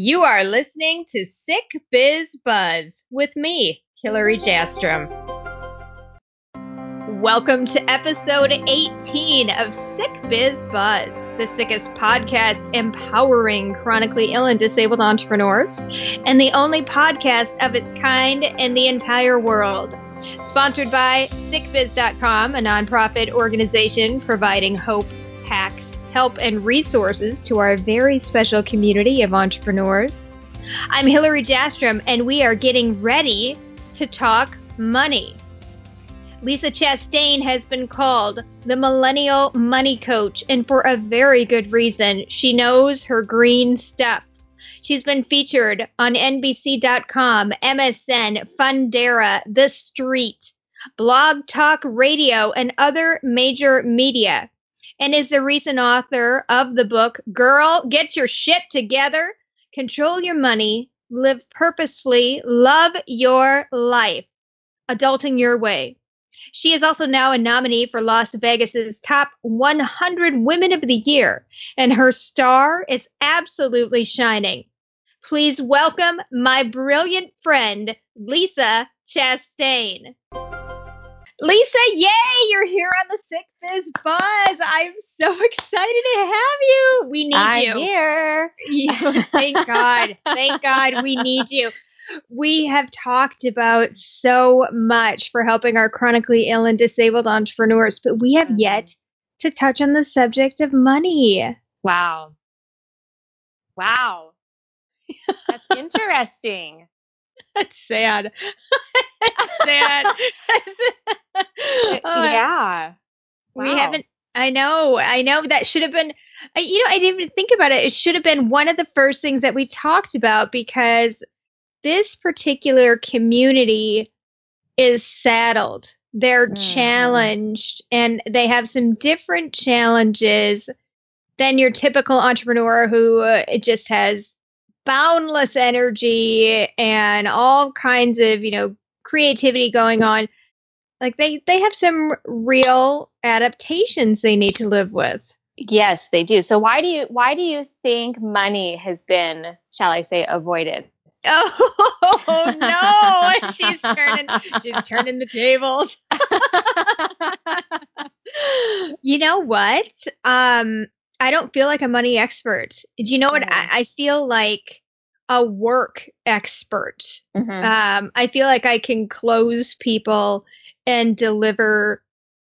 You are listening to Sick Biz Buzz with me, Hillary Jastram. Welcome to episode 18 of Sick Biz Buzz, the sickest podcast empowering chronically ill and disabled entrepreneurs, and the only podcast of its kind in the entire world. Sponsored by sickbiz.com, a nonprofit organization providing hope, hacks, help, and resources to our very special community of entrepreneurs. I'm Hillary Jastram, and we are getting ready to talk money. Lisa Chastain has been called the millennial money coach, and for a very good reason. She knows her green stuff. She's been featured on NBC.com, MSN, Fundera, The Street, Blog Talk Radio, and other major media, and is the recent author of the book Girl, Get Your Shit Together, Control Your Money, Live Purposefully, Love Your Life, Adulting Your Way. She is also now a nominee for Las Vegas's top 100 Women of the Year, and her star is absolutely shining. Please welcome my brilliant friend, Lisa Chastain. Lisa, yay, you're here on the Sick Biz Buzz. I'm so excited to have you. We need I'm you. here. Yeah, thank God. Thank God we need you. We have talked about so much for helping our chronically ill and disabled entrepreneurs, but we have mm-hmm. yet to touch on the subject of money. Wow. Wow. That's interesting. That's sad. It's sad. Oh, yeah. We haven't. I know. I know that should have been. I, you know, I didn't even think about it. It should have been one of the first things that we talked about because this particular community is saddled. They're Mhm. challenged, and they have some different challenges than your typical entrepreneur who uh, just has boundless energy and all kinds of you know creativity going on like they they have some real adaptations they need to live with Yes, they do. So why do you why do you think money has been, shall I say, avoided? oh no she's turning she's turning the tables you know what um i don't feel like a money expert do you know what. I, I feel like a work expert Mhm. um, I feel like I can close people and deliver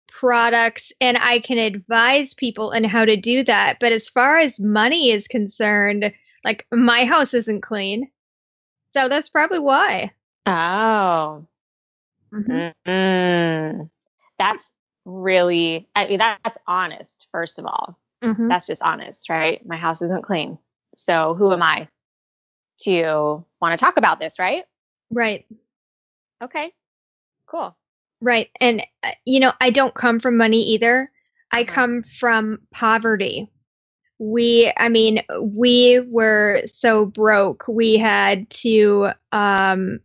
products and I can advise people on how to do that. But as far as money is concerned, like my house isn't clean. So that's probably why. oh. Mm. That's really I mean that's honest, first of all. Mhm. That's just honest, right? My house isn't clean. So who am I to want to talk about this, right? Right. Okay. Cool. Right. And, uh, you know, I don't come from money either. I Mhm. come from poverty. We, I mean, we were so broke. We had to, um,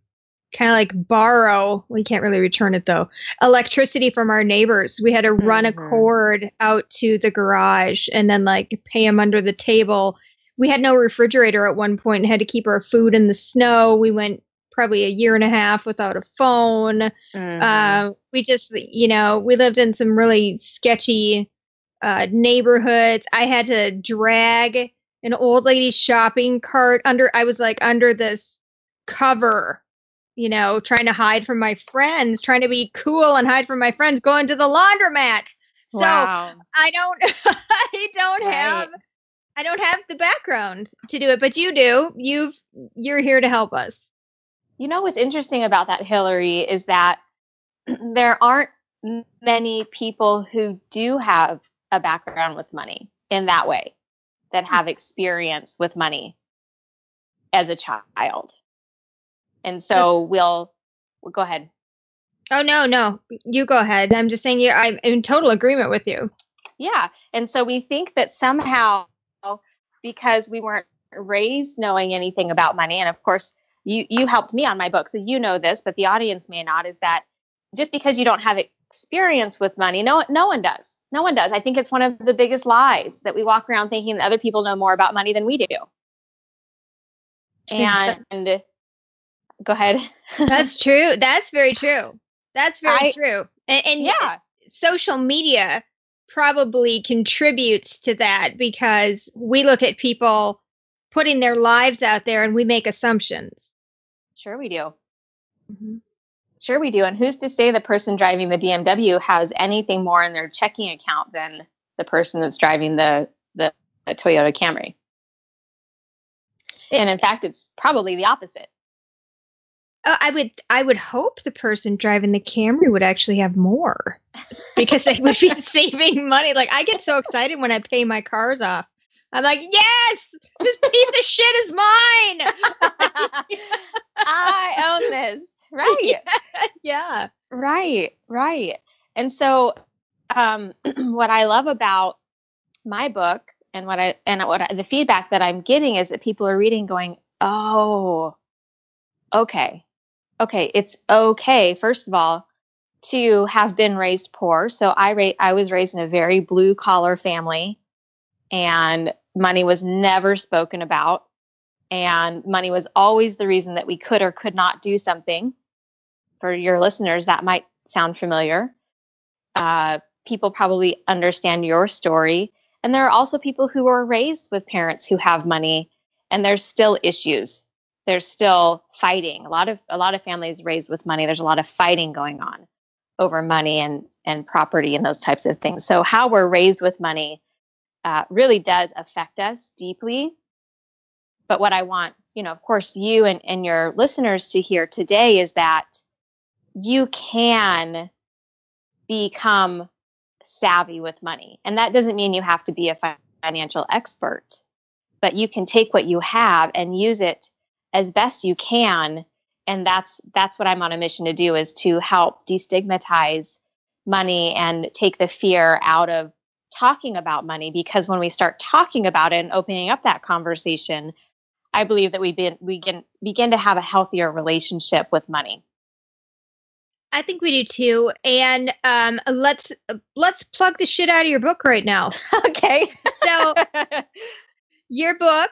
kind of like borrow, we can't really return it though, electricity from our neighbors. We had to run a Mhm. cord out to the garage and then like pay them under the table. We had no refrigerator at one point and had to keep our food in the snow. We went probably a year and a half without a phone. Mhm. Uh, we just, you know, we lived in some really sketchy uh, neighborhoods. I had to drag an old lady's shopping cart under. I was like under this cover, you know, trying to hide from my friends, trying to be cool and hide from my friends, going to the laundromat. So wow. I don't, I don't Right. have, I don't have the background to do it, but you do. You've, you're here to help us. You know what's interesting about that, Hillary, is that there aren't many people who do have a background with money in that way, that hmm. have experience with money as a child. And so we'll, we'll go ahead. Oh no, no, you go ahead. I'm just saying you. I'm in total agreement with you. Yeah. And so we think that somehow, because we weren't raised knowing anything about money, and of course, you, you helped me on my book, so you know this, but the audience may not, is that just because you don't have experience with money, no, no one does. No one does. I think it's one of the biggest lies that we walk around thinking that other people know more about money than we do. And go ahead. That's true. That's very true. That's very I- true. And, and yeah. social media probably contributes to that because we look at people putting their lives out there and we make assumptions. Sure, we do. Mm-hmm. Sure, we do. And who's to say the person driving the BMW has anything more in their checking account than the person that's driving the the, the Toyota Camry? And in fact, it's probably the opposite. Uh, I would I would hope the person driving the Camry would actually have more because they would be saving money. Like I get so excited when I pay my cars off. I'm like, yes, this piece of shit is mine. I own this. Right. yeah. Right, right. And so um what I love about my book and what I and what I, the feedback that I'm getting is that people are reading going, "Oh, okay. Okay, it's okay first of all to have been raised poor. So I ra- I was raised in a very blue collar family and money was never spoken about and money was always the reason that we could or could not do something. For your listeners, that might sound familiar. Uh, people probably understand your story. And there are also people who are raised with parents who have money, and there's still issues. There's still fighting. A lot of a lot of families raised with money. There's a lot of fighting going on over money and and property and those types of things. So how we're raised with money uh, really does affect us deeply. But what I want, you know, of course, you and, and your listeners to hear today is that you can become savvy with money. And that doesn't mean you have to be a financial expert, but you can take what you have and use it as best you can. And that's that's what I'm on a mission to do is to help destigmatize money and take the fear out of talking about money because when we start talking about it and opening up that conversation, I believe that we begin we can begin to have a healthier relationship with money. I think we do too. And um, let's let's plug the shit out of your book right now. okay. So your book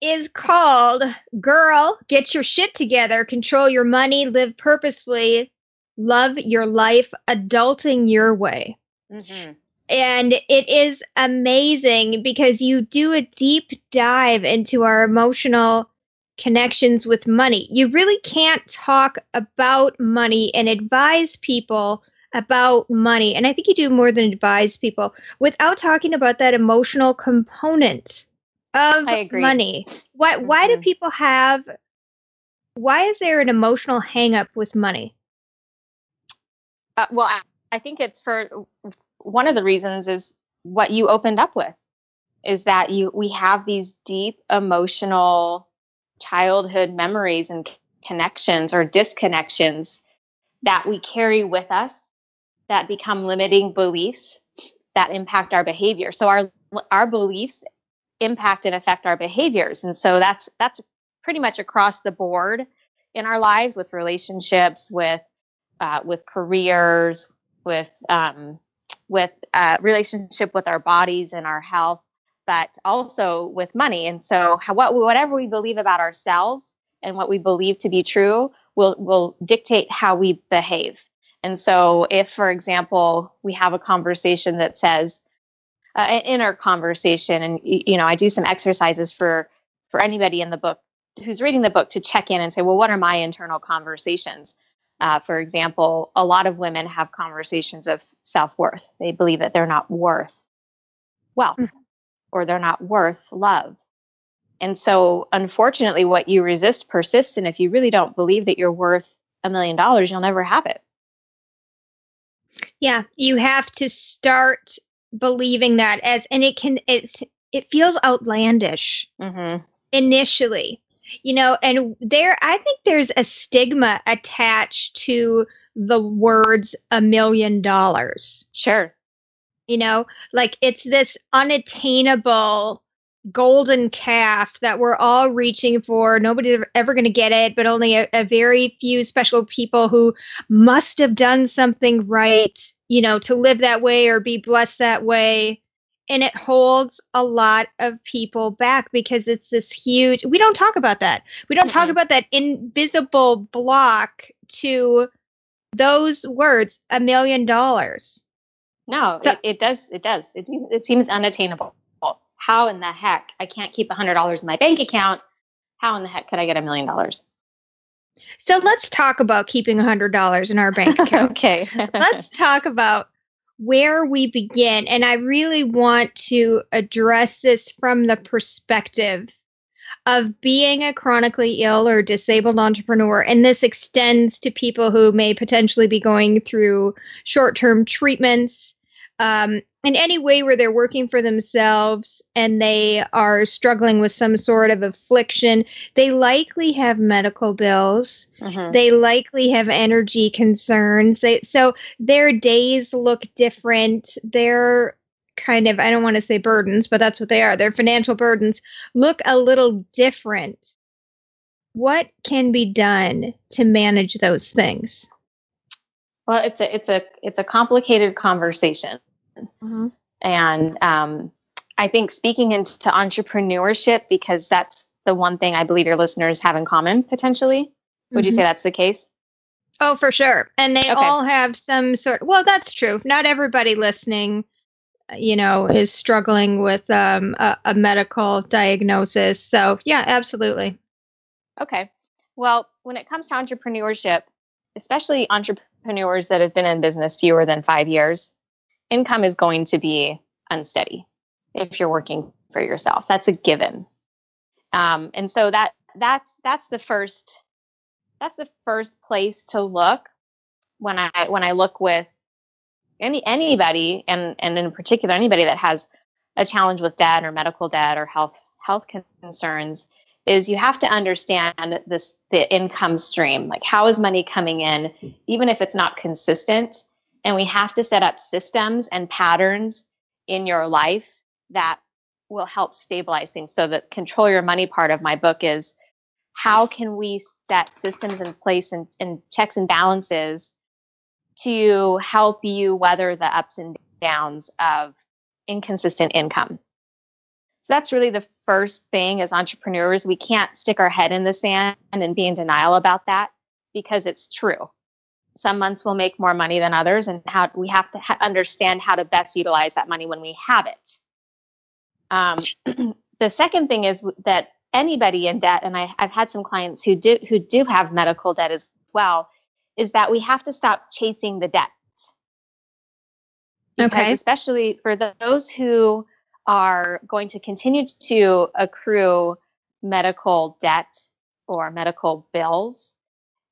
is called Girl, Get Your Shit Together, Control Your Money, Live Purposefully, Love Your Life, Adulting Your Way. hmm And it is amazing because you do a deep dive into our emotional connections with money. You really can't talk about money and advise people about money. And I think you do more than advise people without talking about that emotional component of I agree. money. Why why do Mhm. people have why is there an emotional hang up with money? Uh, well, I, I think it's for one of the reasons is what you opened up with is that you we have these deep emotional childhood memories and c- connections or disconnections that we carry with us that become limiting beliefs that impact our behavior. So our our beliefs impact and affect our behaviors, and so that's that's pretty much across the board in our lives with relationships, with uh, with careers, with um, with uh, relationship with our bodies and our health, but also with money. And so, how, what whatever we believe about ourselves and what we believe to be true will will dictate how we behave. And so, if, for example, we have a conversation that says, uh, an inner conversation, and you know, I do some exercises for for anybody in the book who's reading the book to check in and say, well, what are my internal conversations? Uh, for example, a lot of women have conversations of self worth. They believe that they're not worth wealth Mhm. or they're not worth love. And so, unfortunately, what you resist persists. And if you really don't believe that you're worth a million dollars, you'll never have it. Yeah, you have to start believing that as and it can it's it feels outlandish. Mm-hmm. initially you know and there i think there's a stigma attached to the words a million dollars Sure. you know like it's this unattainable golden calf that we're all reaching for. Nobody's ever going to get it but only a, a very few special people who must have done something right you know to live that way or be blessed that way. And it holds a lot of people back because it's this huge we don't talk about that. We don't talk about that invisible block to those words a million dollars. No so, it, it, does it does. It, it seems unattainable how in the heck i can't keep a hundred dollars in my bank account how in the heck could i get a million dollars so let's talk about keeping a hundred dollars in our bank account okay let's talk about where we begin. And I really want to address this from the perspective of being a chronically ill or disabled entrepreneur. And this extends to people who may potentially be going through short term treatments um, in any way where they're working for themselves and they are struggling with some sort of affliction, they likely have medical bills. Mm-hmm. They likely have energy concerns. They, so their days look different. Their kind of, I don't want to say burdens, but that's what they are. Their financial burdens look a little different. What can be done to manage those things? Well, it's a it's a it's a complicated conversation. Mm-hmm. And um, I think speaking into entrepreneurship, because that's the one thing I believe your listeners have in common potentially. Would mm-hmm. you say that's the case? Oh, for sure. And they okay. all have some sort. Well, that's true. Not everybody listening, you know, is struggling with um, a, a medical diagnosis. So, yeah, absolutely. Okay. Well, when it comes to entrepreneurship, especially entrepreneurs that have been in business fewer than five years, income is going to be unsteady if you're working for yourself. That's a given. Um, and so that that's that's the first that's the first place to look when I when I look with any anybody and and in particular anybody that has a challenge with debt or medical debt or health health concerns is you have to understand this the income stream like how is money coming in even if it's not consistent and we have to set up systems and patterns in your life that will help stabilize things. So the control your money part of my book is how can we set systems in place and, and checks and balances to help you weather the ups and downs of inconsistent income. So that's really the first thing as entrepreneurs. We can't stick our head in the sand and be in denial about that because it's true some months will make more money than others and how we have to ha- understand how to best utilize that money when we have it um, the second thing is that anybody in debt and I, have had some clients who do who do have medical debt as well is that we have to stop chasing the debt because okay. especially for those who are going to continue to accrue medical debt or medical bills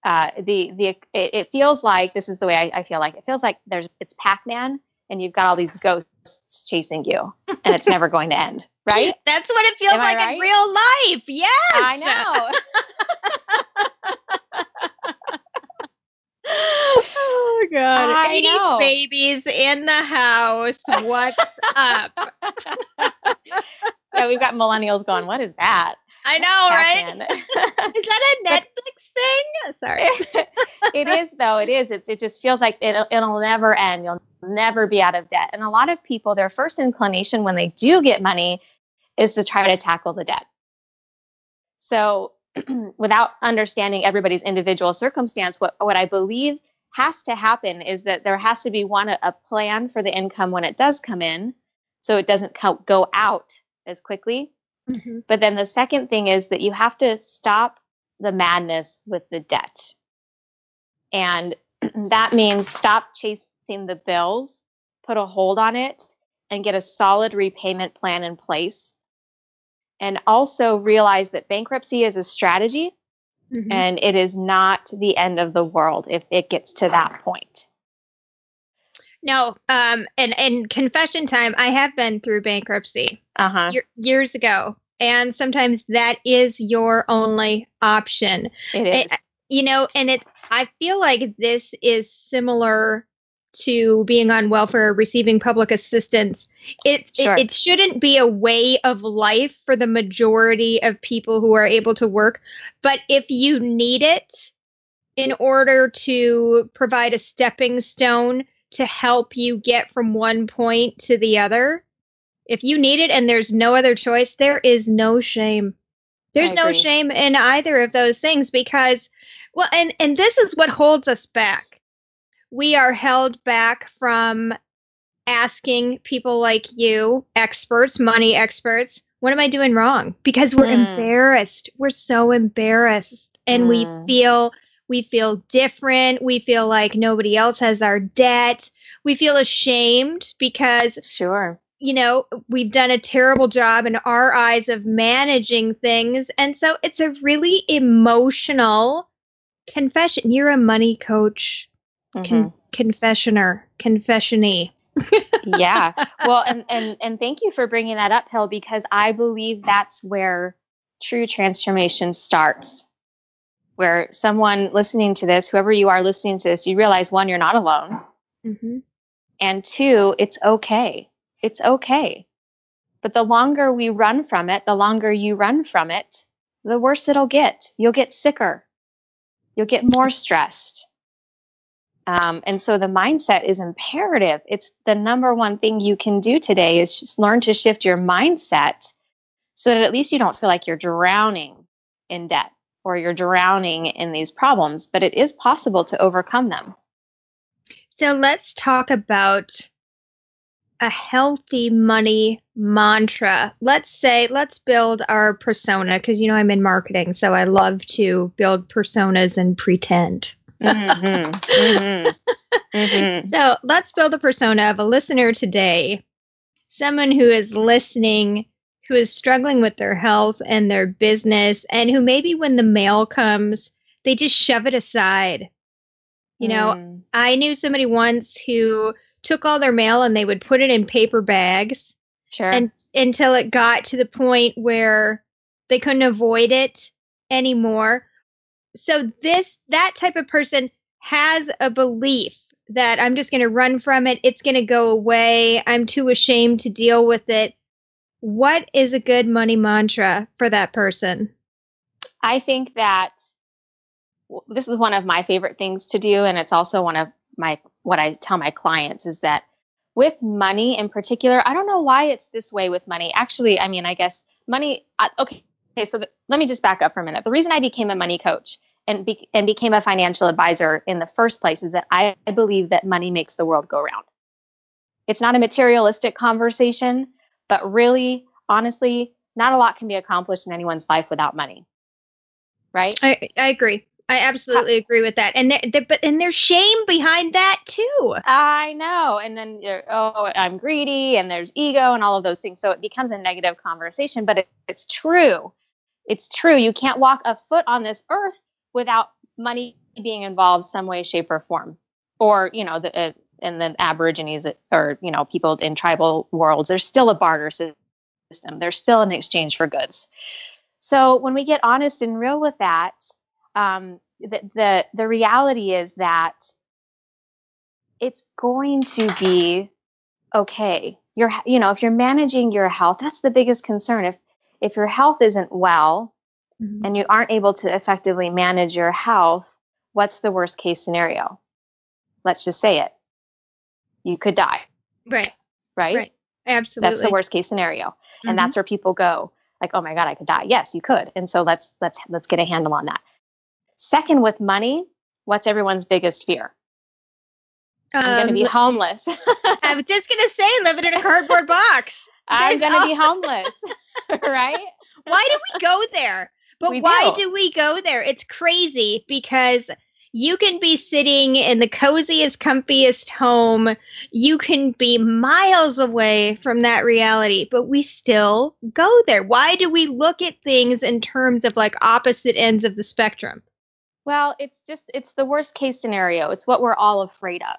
uh, the the it, it, feels like this is the way I, I, feel like it feels like there's it's Pac-Man and you've got all these ghosts chasing you and it's never going to end, right? That's what it feels Am like right? in real life. Yes, I know. oh god, I 80s know. babies in the house. What's up? yeah, we've got millennials going. What is that? I know, right? is that a Netflix thing? Sorry. it is though. It is. It, it just feels like it'll, it'll never end. You'll never be out of debt. And a lot of people, their first inclination when they do get money is to try to tackle the debt. So without understanding everybody's individual circumstance, what, what I believe has to happen is that there has to be one, a, a plan for the income when it does come in. So it doesn't co- go out as quickly Mm-hmm. But then the second thing is that you have to stop the madness with the debt. And that means stop chasing the bills, put a hold on it, and get a solid repayment plan in place. And also realize that bankruptcy is a strategy mm-hmm. and it is not the end of the world if it gets to that point. No, um, and and confession time. I have been through bankruptcy uh-huh. Year, years ago, and sometimes that is your only option. It is, it, you know, and it. I feel like this is similar to being on welfare, receiving public assistance. It, sure. it, it shouldn't be a way of life for the majority of people who are able to work, but if you need it in order to provide a stepping stone to help you get from one point to the other, If you need it and there's no other choice, there is no shame. There's no shame in either of those things because well and and this is what holds us back. We are held back from asking people like you, experts, money experts, what am I doing wrong? Because we're Mm. embarrassed. We're so embarrassed and we Mm. feel we feel different. We feel like nobody else has our debt. We feel ashamed because Sure. You know, we've done a terrible job in our eyes of managing things. And so it's a really emotional confession. You're a money coach, con- confessioner, confessiony. yeah well and, and and thank you for bringing that up hill because i believe that's where true transformation starts where someone listening to this whoever you are listening to this you realize one you're not alone Mm-hmm. and two it's okay it's okay but the longer we run from it the longer you run from it the worse it'll get you'll get sicker you'll get more stressed um, and so the mindset is imperative. It's the number one thing you can do today is just learn to shift your mindset so that at least you don't feel like you're drowning in debt or you're drowning in these problems, but it is possible to overcome them. So let's talk about a healthy money mantra. Let's say, let's build our persona because you know I'm in marketing, so I love to build personas and pretend. Mm-hmm. Mm-hmm. Mm-hmm. So let's build a persona of a listener today, someone who is listening, who is struggling with their health and their business, and who maybe when the mail comes, they just shove it aside. You know, Mm. I knew somebody once who took all their mail and they would put it in paper bags sure. and until it got to the point where they couldn't avoid it anymore. So this that type of person has a belief that I'm just going to run from it, it's going to go away, I'm too ashamed to deal with it. What is a good money mantra for that person? I think that this is one of my favorite things to do, and it's also one of my what I tell my clients is that with money in particular, I don't know why it's this way with money. Actually, I mean, I guess money. Uh, okay, okay. So th- let me just back up for a minute. The reason I became a money coach and be- and became a financial advisor in the first place is that I, I believe that money makes the world go round. It's not a materialistic conversation, but really, honestly, not a lot can be accomplished in anyone's life without money. Right? I, I agree. I absolutely agree with that. And but and there's shame behind that too. I know. And then, you're, oh, I'm greedy, and there's ego, and all of those things. So it becomes a negative conversation, but it, it's true. It's true. You can't walk a foot on this earth without money being involved some way, shape, or form. Or, you know, the, uh, and the Aborigines or, you know, people in tribal worlds, there's still a barter system. There's still an exchange for goods. So when we get honest and real with that, um, the, the the reality is that it's going to be okay. You're you know if you're managing your health, that's the biggest concern. If if your health isn't well and you aren't able to effectively manage your health, what's the worst case scenario? Let's just say it. You could die, Right. right? Right. Absolutely. That's the worst case scenario. Mhm. And that's where people go like, "Oh my god, I could die." Yes, you could. And so let's let's let's get a handle on that. Second with money, what's everyone's biggest fear? I'm going to Um, be homeless. I was just gonna say, living in a cardboard box. I'm going to be homeless, right? Why do we go there? But We why do. do we go there? It's crazy because you can be sitting in the coziest, comfiest home. You can be miles away from that reality, but we still go there. Why do we look at things in terms of like opposite ends of the spectrum? Well, it's just it's the worst case scenario. It's what we're all afraid of.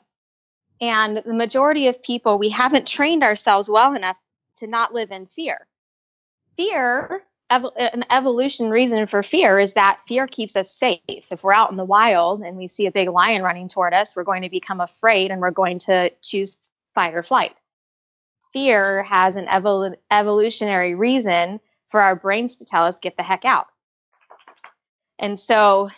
And the majority of people, we haven't trained ourselves well enough to not live in fear. Fear, ev- an evolution reason for fear is that fear keeps us safe. If we're out in the wild and we see a big lion running toward us, we're going to become afraid and we're going to choose fight or flight. Fear has an evol- evolutionary reason for our brains to tell us, get the heck out. And so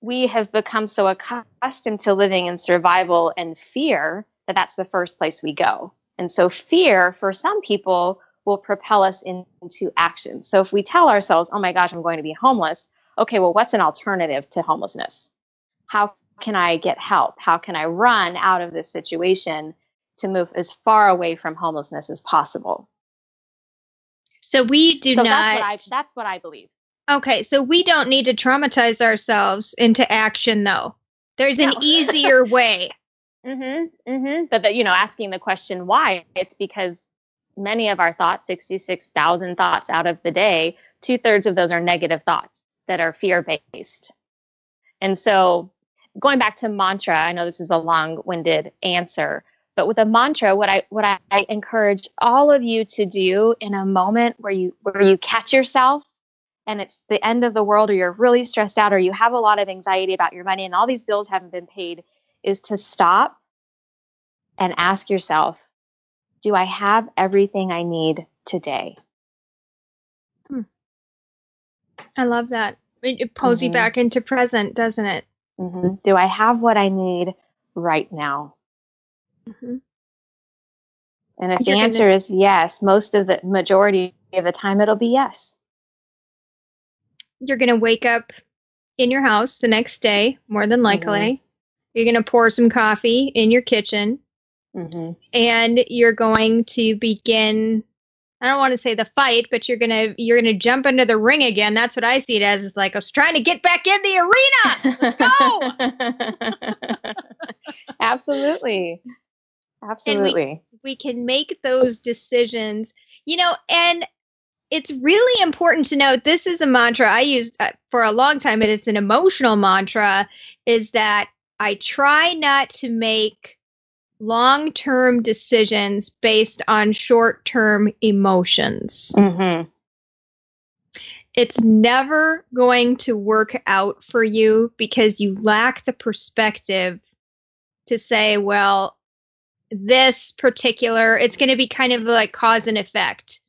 we have become so accustomed to living in survival and fear that that's the first place we go. And so fear for some people will propel us in, into action. So if we tell ourselves, oh my gosh, I'm going to be homeless, okay, well, what's an alternative to homelessness? How can I get help? How can I run out of this situation to move as far away from homelessness as possible? So we do so not. That's what, I, that's what I believe. Okay, so we don't need to traumatize ourselves into action, though. There's an No. easier way. Mm-hmm. Mm-hmm. But the, you know, asking the question why, it's because many of our thoughts, 66,000 thoughts out of the day, two thirds of those are negative thoughts that are fear based. And so going back to mantra, I know this is a long winded answer, but with a mantra, what I, what I encourage all of you to do in a moment where you, where you catch yourself and it's the end of the world or you're really stressed out or you have a lot of anxiety about your money and all these bills haven't been paid is to stop and ask yourself, do I have everything I need today? I love that. It, it pulls you Mhm. back into present, doesn't it? hmm Do I have what I need right now? hmm And if You're the gonna- answer is yes, most of the majority of the time it'll be yes. You're going to wake up in your house the next day, more than likely. You're going to pour some coffee in your kitchen hmm and you're going to begin I don't want to say the fight, but you're gonna you're gonna jump into the ring again. That's what I see it as. It's like I was trying to get back in the arena. Absolutely. Absolutely. we can make those decisions, you know, and it's really important to note this is a mantra I used uh, for a long time, and it's an emotional mantra is that I try not to make long term decisions based on short term emotions. hmm It's never going to work out for you because you lack the perspective to say, well, this particular, it's going to be kind of like cause and effect.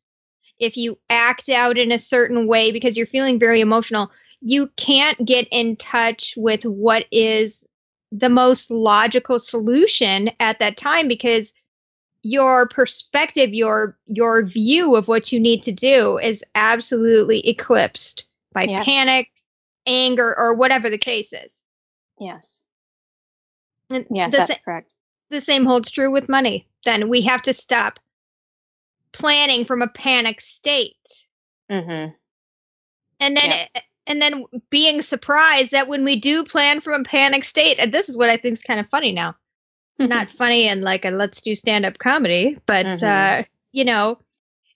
If you act out in a certain way because you're feeling very emotional, you can't get in touch with what is the most logical solution at that time because your perspective your your view of what you need to do is absolutely eclipsed by Yes. panic anger or whatever the case is Yes. and Yes, that's sa- correct. the same holds true with money then we have to stop planning from a panic state hmm and then Yeah. and then being surprised that when we do plan from a panic state and this is what i think is kind of funny now not funny and like a let's do stand up comedy, but Mhm. uh, you know,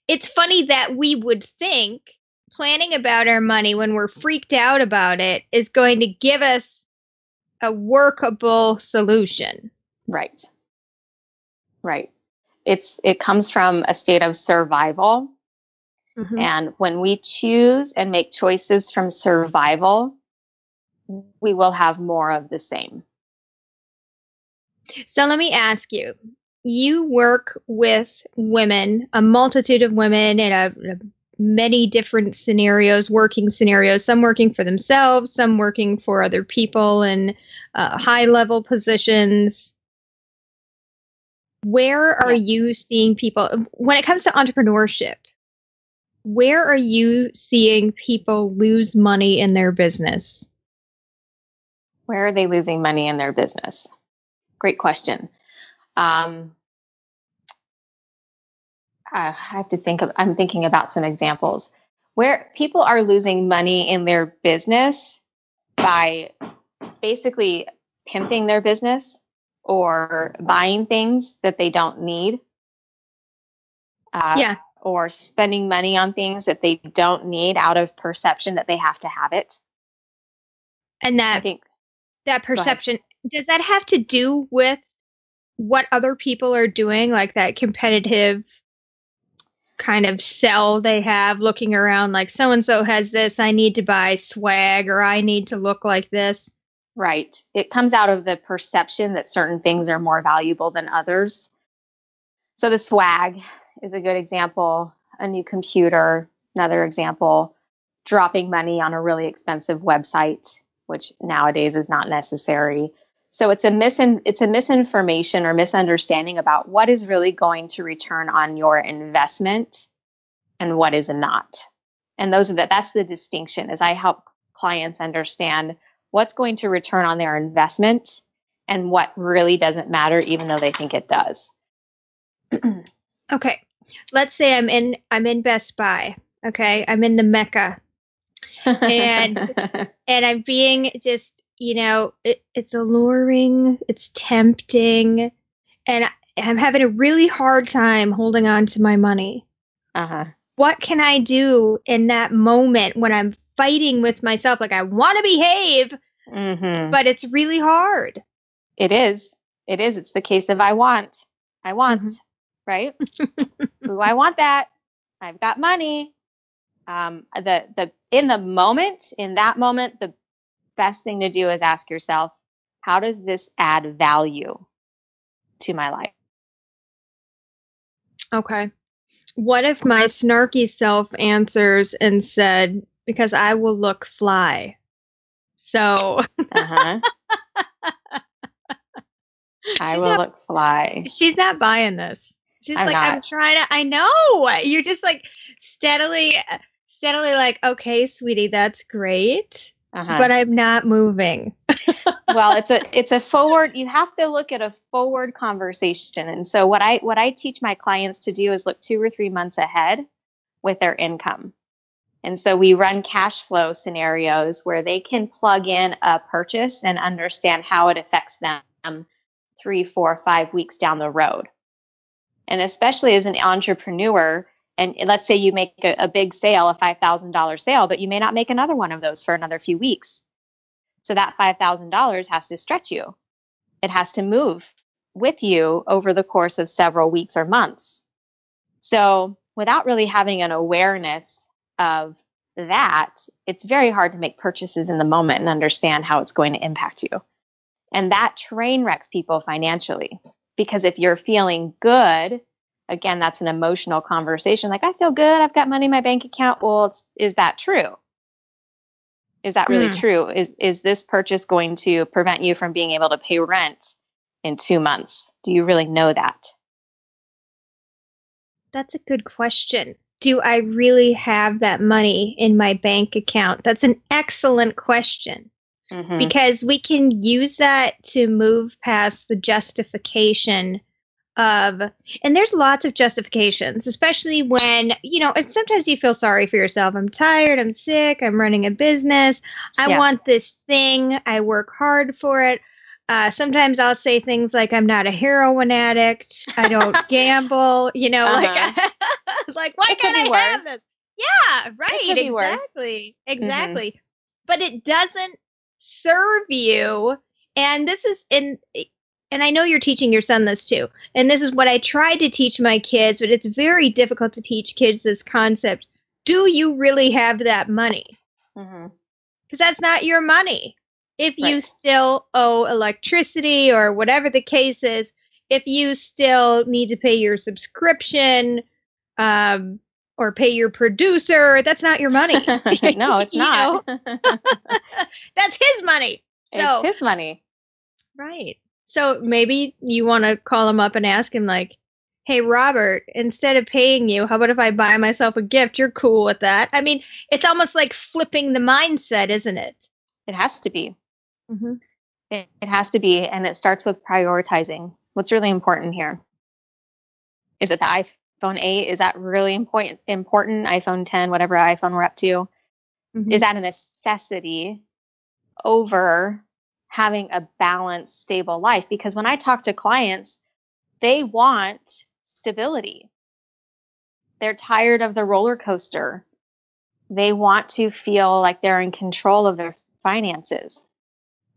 it's funny that we would think planning about our money when we're freaked out about it is going to give us a workable solution. Right. Right. It's it comes from a state of survival Mhm. and when we choose and make choices from survival, we will have more of the same. So let me ask you. You work with women, a multitude of women in a, a many different scenarios, working scenarios, some working for themselves, some working for other people in uh, high level positions. Where are Yes. you seeing people when it comes to entrepreneurship? Where are you seeing people lose money in their business? Where are they losing money in their business? Great question. Um, I have to think of, I'm thinking about some examples where people are losing money in their business by basically pimping their business or buying things that they don't need. Uh, yeah. Or spending money on things that they don't need out of perception that they have to have it. And that I think that perception does that have to do with what other people are doing like that competitive kind of sell they have looking around like so and so has this i need to buy swag or i need to look like this Right. It comes out of the perception that certain things are more valuable than others. So the swag is a good example. A new computer, another example. Dropping money on a really expensive website, which nowadays is not necessary. So it's a misin- it's a misinformation or misunderstanding about what is really going to return on your investment and what is not. And those are the, that's the distinction is I help clients understand what's going to return on their investment and what really doesn't matter even though they think it does. okay. Let's say I'm in I'm in Best Buy. Okay. I'm in the Mecca. And and I'm being just, you know, it, it's alluring, it's tempting, and I, I'm having a really hard time holding on to my money. Uh-huh. What can I do in that moment when I'm fighting with myself? Like, I want to behave, Mm-hmm. but it's really hard. It is. It is. It's the case of I want. I want, Mhm. right? Ooh, I want that. I've got money. Um, the the in the moment, in that moment, the best thing to do is ask yourself, how does this add value to my life? Okay. What if my snarky self answers and said, because I will look fly? So Uh-huh. I will not- look fly. she's not buying this. She's I'm like, I'm trying to, I know. You're just like steadily, steadily like, okay, sweetie, that's great, Uh-huh. but I'm not moving. well it's a it's a forward you have to look at a forward conversation and so what i what i teach my clients to do is look two or three months ahead with their income and so we run cash flow scenarios where they can plug in a purchase and understand how it affects them three four five weeks down the road and especially as an entrepreneur and let's say you make a, a big sale a $5000 sale but you may not make another one of those for another few weeks so that $5,000 has to stretch you. It has to move with you over the course of several weeks or months. So without really having an awareness of that, it's very hard to make purchases in the moment and understand how it's going to impact you. And that train wrecks people financially because if you're feeling good, again, that's an emotional conversation. Like, I feel good. I've got money in my bank account. Well, it's, is that true? Is that really Hmm. true? Is is this purchase going to prevent you from being able to pay rent in 2 months? Do you really know that? That's a good question. Do I really have that money in my bank account? That's an excellent question. Mhm. because we can use that to move past the justification of and there's lots of justifications especially when you know and sometimes you feel sorry for yourself i'm tired i'm sick i'm running a business i Yeah. want this thing i work hard for it uh, sometimes i'll say things like i'm not a heroin addict i don't gamble you know like like why Uh-huh. Can't i have this yeah right be worse. exactly exactly but it doesn't serve you and this is in and I know you're teaching your son this too. And this is what I tried to teach my kids, but it's very difficult to teach kids this concept. Do you really have that money? Mhm. Because that's not your money. If you still owe electricity or whatever the case is, if you still need to pay your subscription um, or pay your producer, that's not your money. no, it's not. That's his money. So, it's his money. Right. So maybe you want to call him up and ask him, like, hey, Robert, instead of paying you, how about if I buy myself a gift? You're cool with that. I mean, it's almost like flipping the mindset, isn't it? It has to be. Mm-hmm. It, it has to be, and it starts with prioritizing. What's really important here? Is it the iPhone 8? Is that really important? Important iPhone 10, whatever iPhone we're up to. Mm-hmm. Is that a necessity over having a balanced, stable life? Because when I talk to clients, they want stability. They're tired of the roller coaster. They want to feel like they're in control of their finances.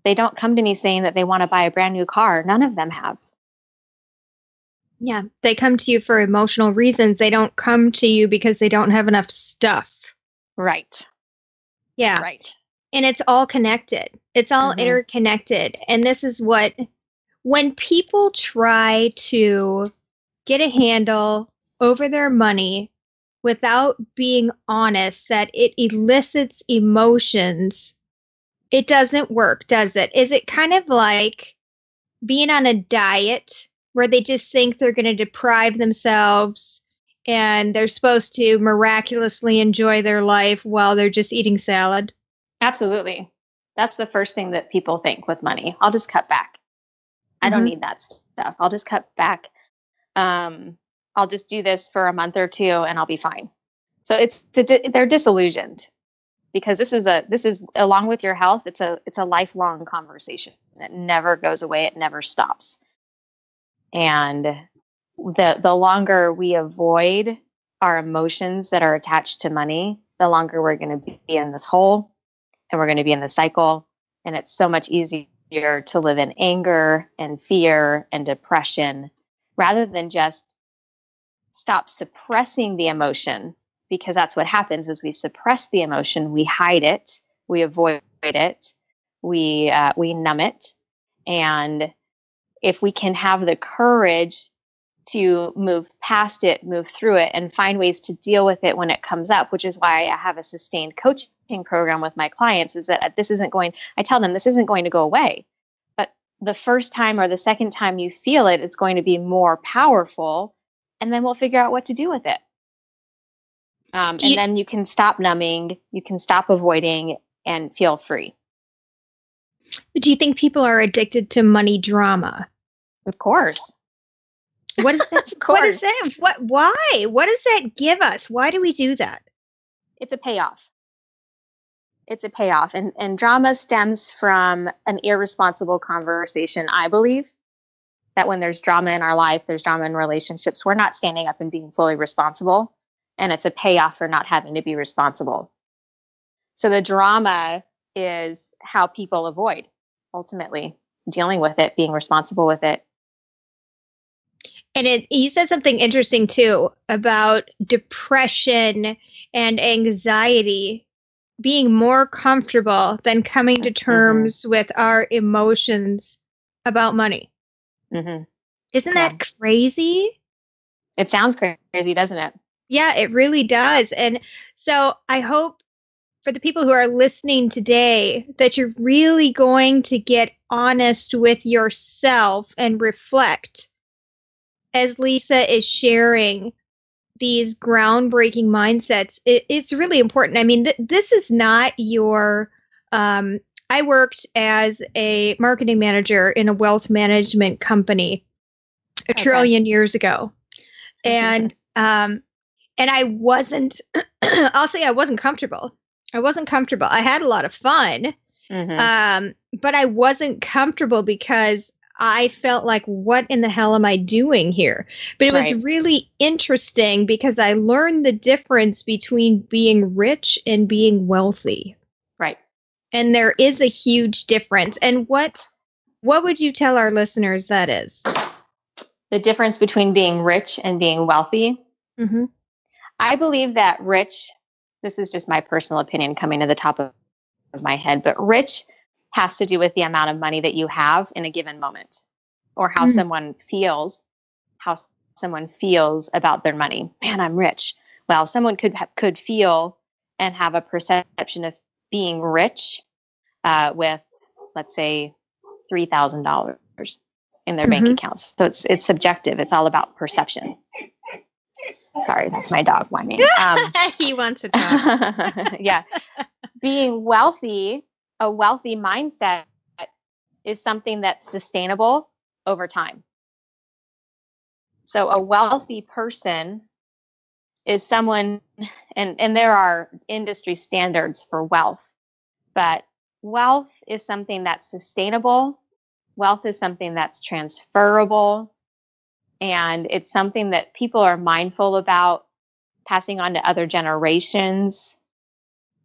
They don't come to me saying that they want to buy a brand new car. None of them have. Yeah. They come to you for emotional reasons. They don't come to you because they don't have enough stuff. Right. Yeah. Right. and it's all connected. It's all Mhm. interconnected. And this is what, when people try to get a handle over their money without being honest, that it elicits emotions, it doesn't work, does it? Is it kind of like being on a diet where they just think they're going to deprive themselves and they're supposed to miraculously enjoy their life while they're just eating salad. Absolutely. That's the first thing that people think with money. I'll just cut back. I don't Mhm. need that stuff. I'll just cut back. Um, I'll just do this for a month or two and I'll be fine. So it's they're disillusioned because this is a this is along with your health. It's a it's a lifelong conversation. It never goes away. It never stops. And the the longer we avoid our emotions that are attached to money, the longer we're going to be in this hole and we're going to be in the cycle. And it's so much easier to live in anger and fear and depression rather than just stop suppressing the emotion because that's what happens is we suppress the emotion we hide it we avoid it we uh, we numb it. And if we can have the courage to move past it move through it and find ways to deal with it when it comes up which is why i have a sustained coaching program with my clients is that this isn't going i tell them this isn't going to go away. But the first time or the second time you feel it it's going to be more powerful and then we'll figure out what to do with it um, and you- then you can stop numbing you can stop avoiding and feel free Do you think people are addicted to money drama? of course What is that? Of what is that? What? Why? What does that give us? Why do we do that? it's a payoff. It's a payoff. And, and drama stems from an irresponsible conversation, I believe. That when there's drama in our life, there's drama in relationships, we're not standing up and being fully responsible. And it's a payoff for not having to be responsible. So the drama is how people avoid ultimately dealing with it, being responsible with it. And it, you said something interesting too about depression and anxiety being more comfortable than coming to terms with our emotions about money. hmm Isn't Yeah. that crazy? It sounds crazy, doesn't it? Yeah, it really does. And so I hope for the people who are listening today that you're really going to get honest with yourself and reflect as Lisa is sharing these groundbreaking mindsets. It, it's really important. I mean, th- this is not your. Um, I worked as a marketing manager in a wealth management company a Okay. trillion years ago. And um, and I wasn't. I'll say I wasn't comfortable. I wasn't comfortable. I had a lot of fun, Mhm. um, but I wasn't comfortable because I felt like, what in the hell am I doing here? But it was really interesting because I learned the difference between being rich and being wealthy, right. and there is a huge difference. And what what would you tell our listeners that is? The difference between being rich and being wealthy Mm-hmm. I believe that rich, this is just my personal opinion coming to the top of, of my head, but rich has to do with the amount of money that you have in a given moment or how Mm. someone feels, how someone feels about their money. Man, I'm rich. Well, someone could ha- could feel and have a perception of being rich uh, with, let's say, three thousand dollars in their bank Mhm. accounts. So it's it's subjective. It's all about perception. Sorry, that's my dog whining. Um, he wants to talk. yeah. Being wealthy, a wealthy mindset is something that's sustainable over time. So a wealthy person is someone and and there are industry standards for wealth, but wealth is something that's sustainable. Wealth is something that's transferable and it's something that people are mindful about passing on to other generations.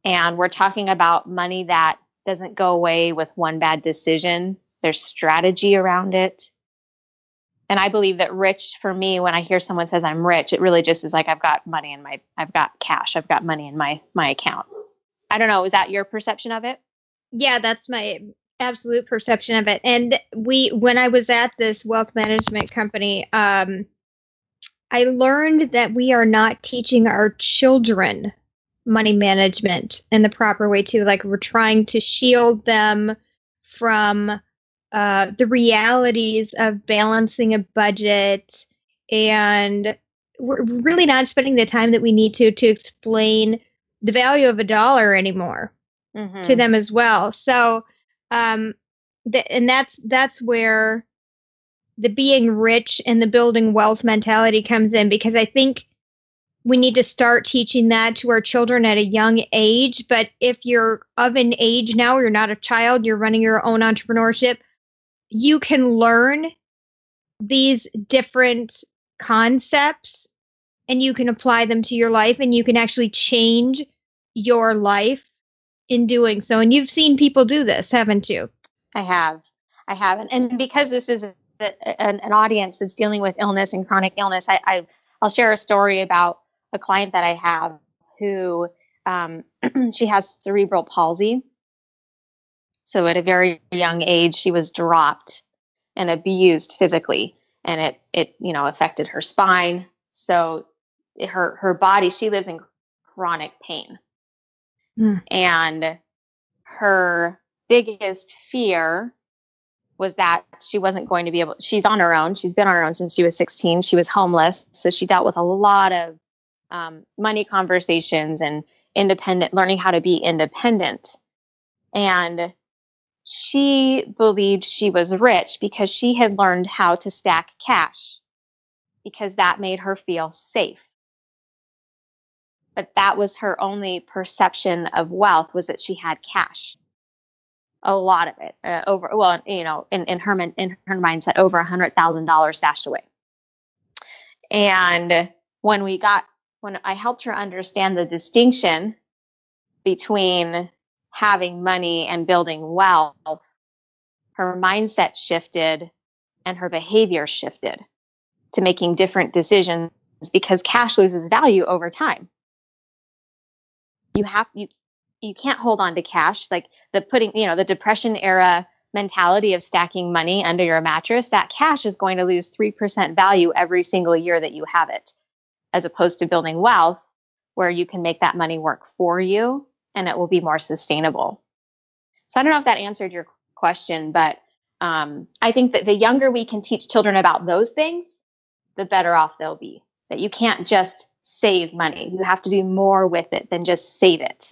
And we're talking about money that doesn't go away with one bad decision. There's strategy around it. And I believe that rich for me, when I hear someone says I'm rich, it really just is like I've got money in my, I've got cash, I've got money in my my account. I don't know. Is that your perception of it? Yeah, that's my absolute perception of it. And we, when I was at this wealth management company, um, I learned that we are not teaching our children money management in the proper way too. Like we're trying to shield them from uh, the realities of balancing a budget and we're really not spending the time that we need to to explain the value of a dollar anymore mm-hmm. to them as well. So, um, and that's that's where the being rich and the building wealth mentality comes in because I think we need to start teaching that to our children at a young age. But if you're of an age now, you're not a child, you're running your own entrepreneurship, you can learn these different concepts and you can apply them to your life and you can actually change your life in doing so. And you've seen people do this, haven't you? I have. I have. And, and because this is a, an, an, audience that's dealing with illness and chronic illness, I, I, I'll share a story about a client that I have who um, she has cerebral palsy. So at a very young age, she was dropped and abused physically, and it it you know affected her spine. So her her body, she lives in chronic pain, mm. and her biggest fear was that she wasn't going to be able she's on her own she's been on her own since she was 16 she was homeless so she dealt with a lot of um, money conversations and independent, learning how to be independent. And she believed she was rich because she had learned how to stack cash because that made her feel safe. But that was her only perception of wealth was that she had cash. A lot of it, uh, over well, you know, in, in her in her mindset, over a hundred thousand dollars stashed away. And when we got when I helped her understand the distinction between having money and building wealth, her mindset shifted and her behavior shifted to making different decisions because cash loses value over time. You have you you can't hold on to cash like the putting, you know, the depression era mentality of stacking money under your mattress, that cash is going to lose 3% value every single year that you have it as opposed to building wealth where you can make that money work for you and it will be more sustainable. So I don't know if that answered your question, but um, I think that the younger we can teach children about those things, the better off they'll be. That you can't just save money, you have to do more with it than just save it.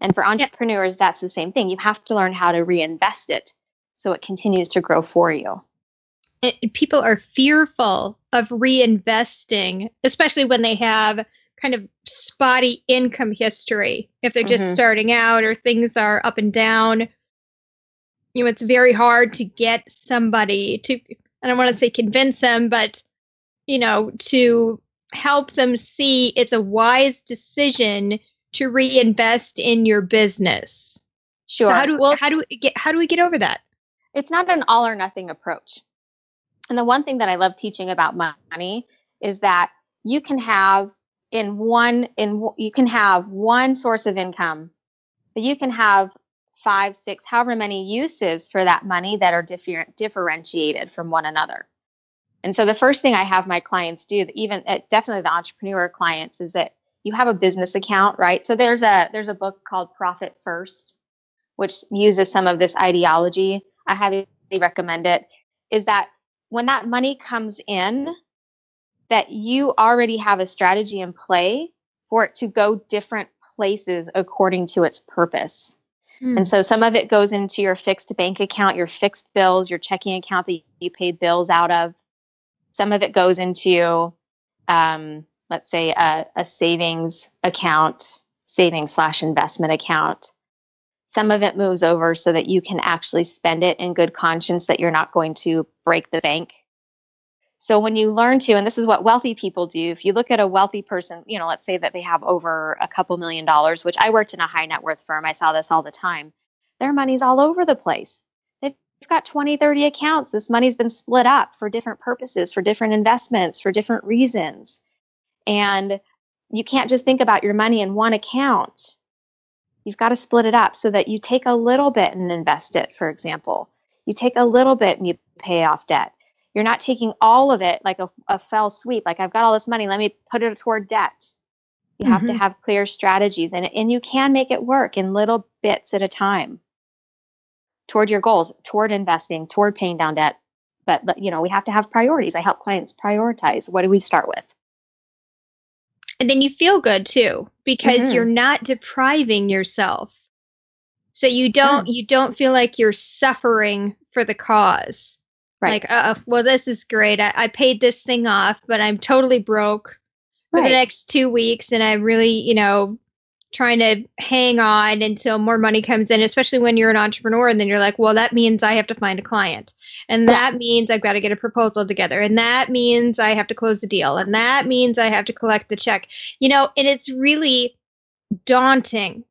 And for entrepreneurs, that's the same thing. You have to learn how to reinvest it so it continues to grow for you it, people are fearful of reinvesting, especially when they have kind of spotty income history. If they're just mm-hmm. starting out or things are up and down, you know, it's very hard to get somebody to, I don't want to say convince them, but, you know, to help them see it's a wise decision to reinvest in your business. Sure. So how do well, how do we get how do we get over that? It's not an all or nothing approach. And the one thing that I love teaching about money is that you can have in one in you can have one source of income, but you can have five, six, however many uses for that money that are different differentiated from one another. And so the first thing I have my clients do, even uh, definitely the entrepreneur clients, is that you have a business account, right? So there's a there's a book called Profit First, which uses some of this ideology. I highly recommend it. Is that when that money comes in, that you already have a strategy in play for it to go different places according to its purpose. Mm. And so some of it goes into your fixed bank account, your fixed bills, your checking account that you pay bills out of. Some of it goes into, um, let's say, a, a savings account, savings slash investment account. Some of it moves over so that you can actually spend it in good conscience that you're not going to break the bank. So when you learn to, and this is what wealthy people do, if you look at a wealthy person, you know, let's say that they have over a couple million dollars, which I worked in a high net worth firm, I saw this all the time. Their money's all over the place. Got 20, 30 accounts. This money's been split up for different purposes, for different investments, for different reasons. And you can't just think about your money in one account. You've got to split it up so that you take a little bit and invest it, for example. You take a little bit and you pay off debt. You're not taking all of it like a, a fell sweep, like I've got all this money, let me put it toward debt. You mm-hmm. have to mm-hmm. have clear strategies and, and you can make it work in little bits at a time toward your goals, toward investing, toward paying down debt. But, but you know, we have to have priorities. I help clients prioritize. What do we start with? and then you feel good too because Mhm. you're not depriving yourself. So you don't you don't feel like you're suffering for the cause. Right. Like, uh, well, this is great. I, I paid this thing off, but I'm totally broke for Right. the next two weeks, and I'm really, you know, trying to hang on until more money comes in. Especially when you're an entrepreneur, and then you're like, well, that means I have to find a client, and that means I've got to get a proposal together, and that means I have to close the deal, and that means I have to collect the check. You know, and it's really daunting.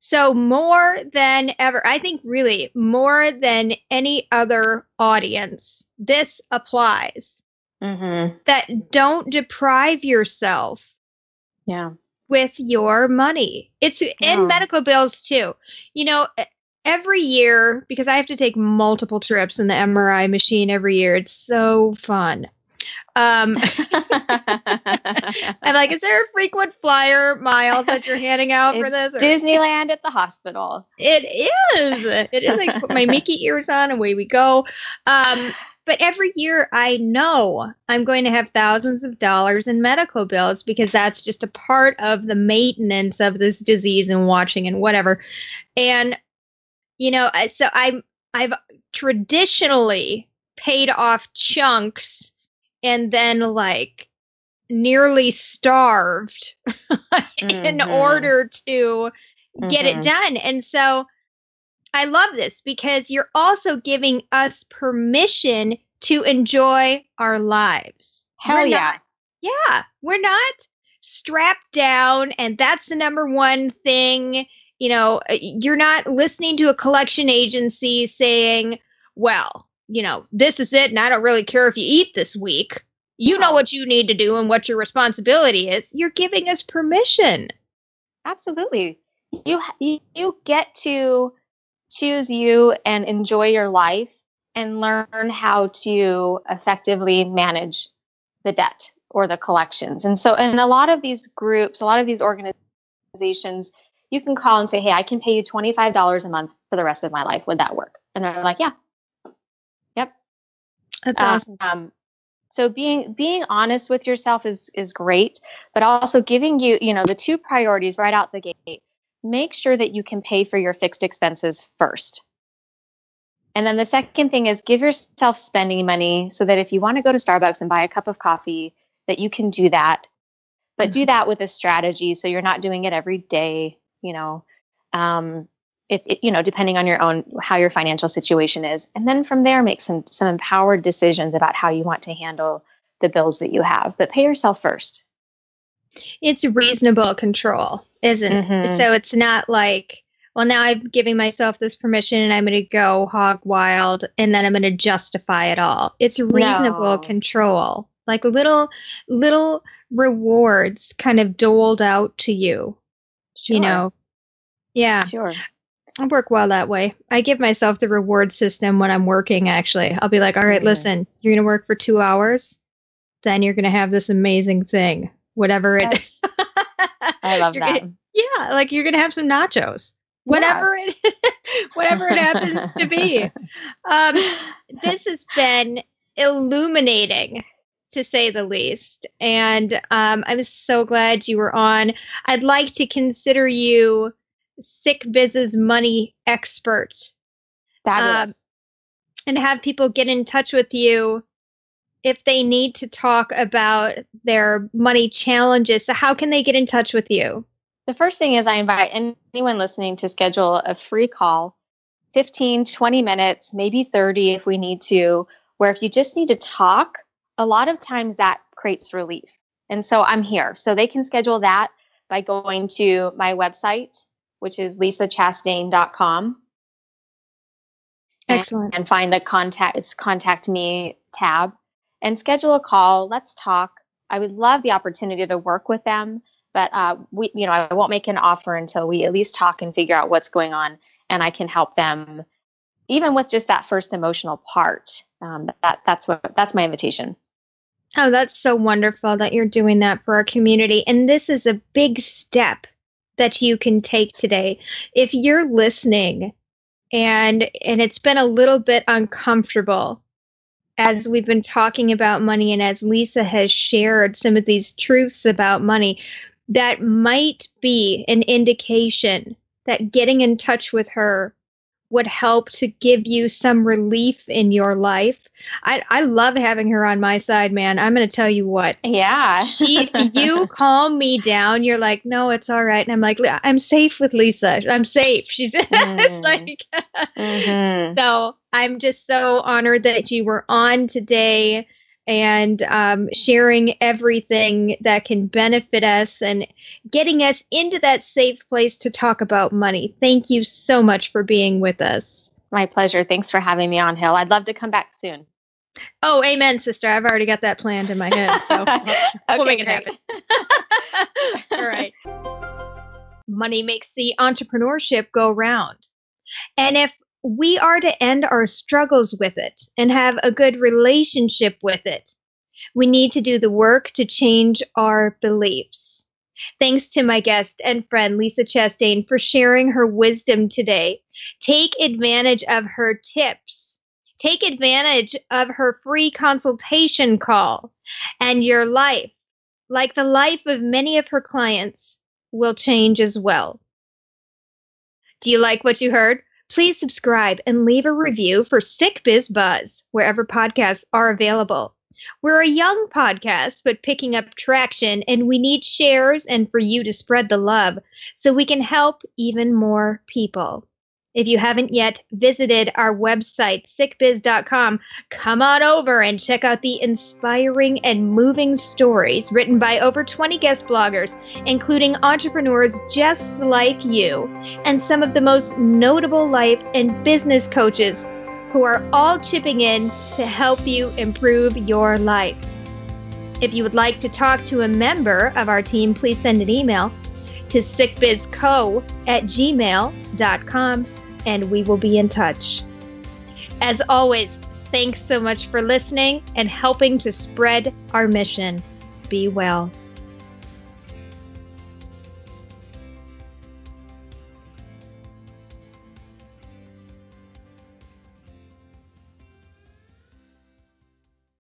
So more than ever, I think really more than any other audience, this applies. Mm-hmm. That don't deprive yourself Yeah. With your money. It's in medical bills too. You know, every year because I have to take multiple trips in the MRI machine every year. It's so fun. Um, I'm like, is there a frequent flyer mile that you're handing out for this? or- Disneyland at the hospital. It is. It is. I put my Mickey ears on, away we go. Um, but every year I know I'm going to have thousands of dollars in medical bills because that's just a part of the maintenance of this disease and watching and whatever. And you know, so I'm I've traditionally paid off chunks and then like nearly starved in Mhm. order to get it Mhm. done. And so I love this because you're also giving us permission to enjoy our lives. Hell We're yeah. not- yeah, we're not strapped down, and that's the number one thing. You know, uh, you're not listening to a collection agency saying, well, you know, this is it, and I don't really care if you eat this week. You know what you need to do and what your responsibility is. You're giving us permission. Absolutely. You you you get to choose you and enjoy your life and learn how to effectively manage the debt or the collections. And so in a lot of these groups, a lot of these organizations, you can call and say, "Hey, I can pay you $25 a month for the rest of my life. Would that work?" And they're like, "Yeah." Yep. That's awesome. Um, so being being honest with yourself is is great, but also giving you you know the two priorities right out the gate. Make sure that you can pay for your fixed expenses first. And then the second thing is give yourself spending money so that if you want to go to Starbucks and buy a cup of coffee, that you can do that. But do that with a strategy so you're not doing it every day, you know. Um, if it, you know, depending on your own how your financial situation is, and then from there make some some empowered decisions about how you want to handle the bills that you have. But pay yourself first. It's reasonable control, isn't it? Mhm. So it's not like, well, now I'm giving myself this permission and I'm going to go hog wild and then I'm going to justify it all. It's reasonable No. control, like little, little rewards kind of doled out to you, you know? Yeah, Sure. I work well that way. I give myself the reward system when I'm working, actually. I'll be like, all right, Mhm. listen, you're going to work for two hours, then you're going to have this amazing thing, whatever it I love that. gonna- yeah, like you're gonna have some nachos. Whatever it whatever it happens to be. Um this has been illuminating to say the least. And um I'm so glad you were on. I'd like to consider you Sick Biz's money expert Fabulous. and have people get in touch with you if they need to talk about their money challenges. So how can they get in touch with you? the first thing is I invite anyone listening to schedule a free call, 15, 20 minutes, maybe 30 if we need to, where if you just need to talk, a lot of times that creates relief. And so I'm here. So they can schedule that by going to my website, which is lisachastain.com. and- Excellent. and find the contact it's contact me tab and schedule a call let's talk i would love the opportunity to work with them but uh, we you know i won't make an offer until we at least talk and figure out what's going on and i can help them even with just that first emotional part um, that that's what that's my invitation Oh, that's so wonderful that you're doing that for our community. And this is a big step that you can take today. If you're listening and and it's been a little bit uncomfortable as we've been talking about money and as Lisa has shared some of these truths about money, that might be an indication that getting in touch with her would help to give you some relief in your life. I, I love having her on my side, man. I'm going to tell you what. Yeah. she, you calm me down. You're like, no, it's all right. And I'm like, I'm safe with Lisa. I'm safe. She's, mm. it's like, mm-hmm. so I'm just so honored that you were on today and um, sharing everything that can benefit us and getting us into that safe place to talk about money. Thank you so much for being with us. My pleasure. Thanks for having me on, Hill. I'd love to come back soon. Oh, amen, sister. I've already got that planned in my head. So okay, we'll make it happen. All right. Money makes the entrepreneurship go round. And if we are to end our struggles with it and have a good relationship with it. We need to do the work to change our beliefs. Thanks to my guest and friend Lisa Chastain for sharing her wisdom today. Take advantage of her tips. Take advantage of her free consultation call, and your life, like the life of many of her clients, will change as well. Do you like what you heard? Please subscribe and leave a review for Sick Biz Buzz wherever podcasts are available. We're a young podcast, but picking up traction, and we need shares and for you to spread the love so we can help even more people. If you haven't yet visited our website, sickbiz.com, come on over and check out the inspiring and moving stories written by over 20 guest bloggers, including entrepreneurs just like you, and some of the most notable life and business coaches who are all chipping in to help you improve your life. If you would like to talk to a member of our team, please send an email to sickbizco at gmail.com and we will be in touch. As always, thanks so much for listening and helping to spread our mission. Be well.